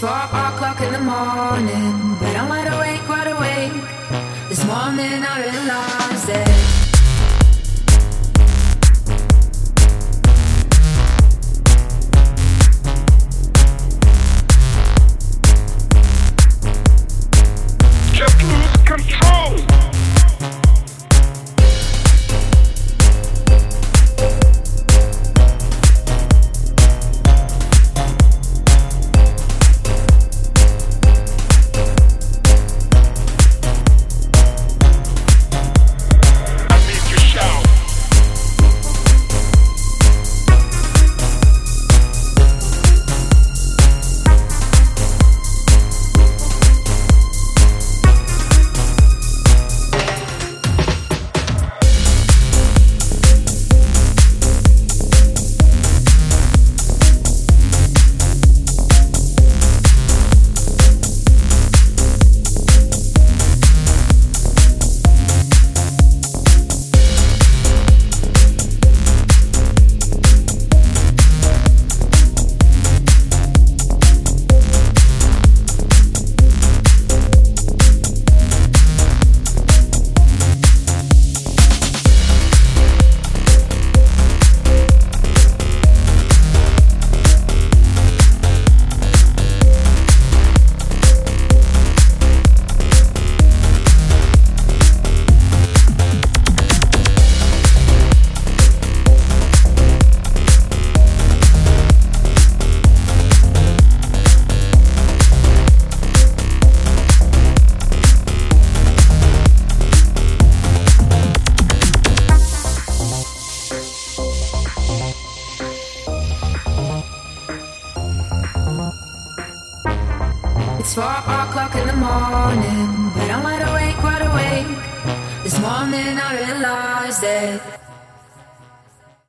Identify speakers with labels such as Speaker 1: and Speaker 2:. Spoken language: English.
Speaker 1: Four o'clock in the morning, but I'm wide awake, wide awake. This morning I realized that. It's four o'clock in the morning, but I'm wide awake, wide awake. This morning I realized that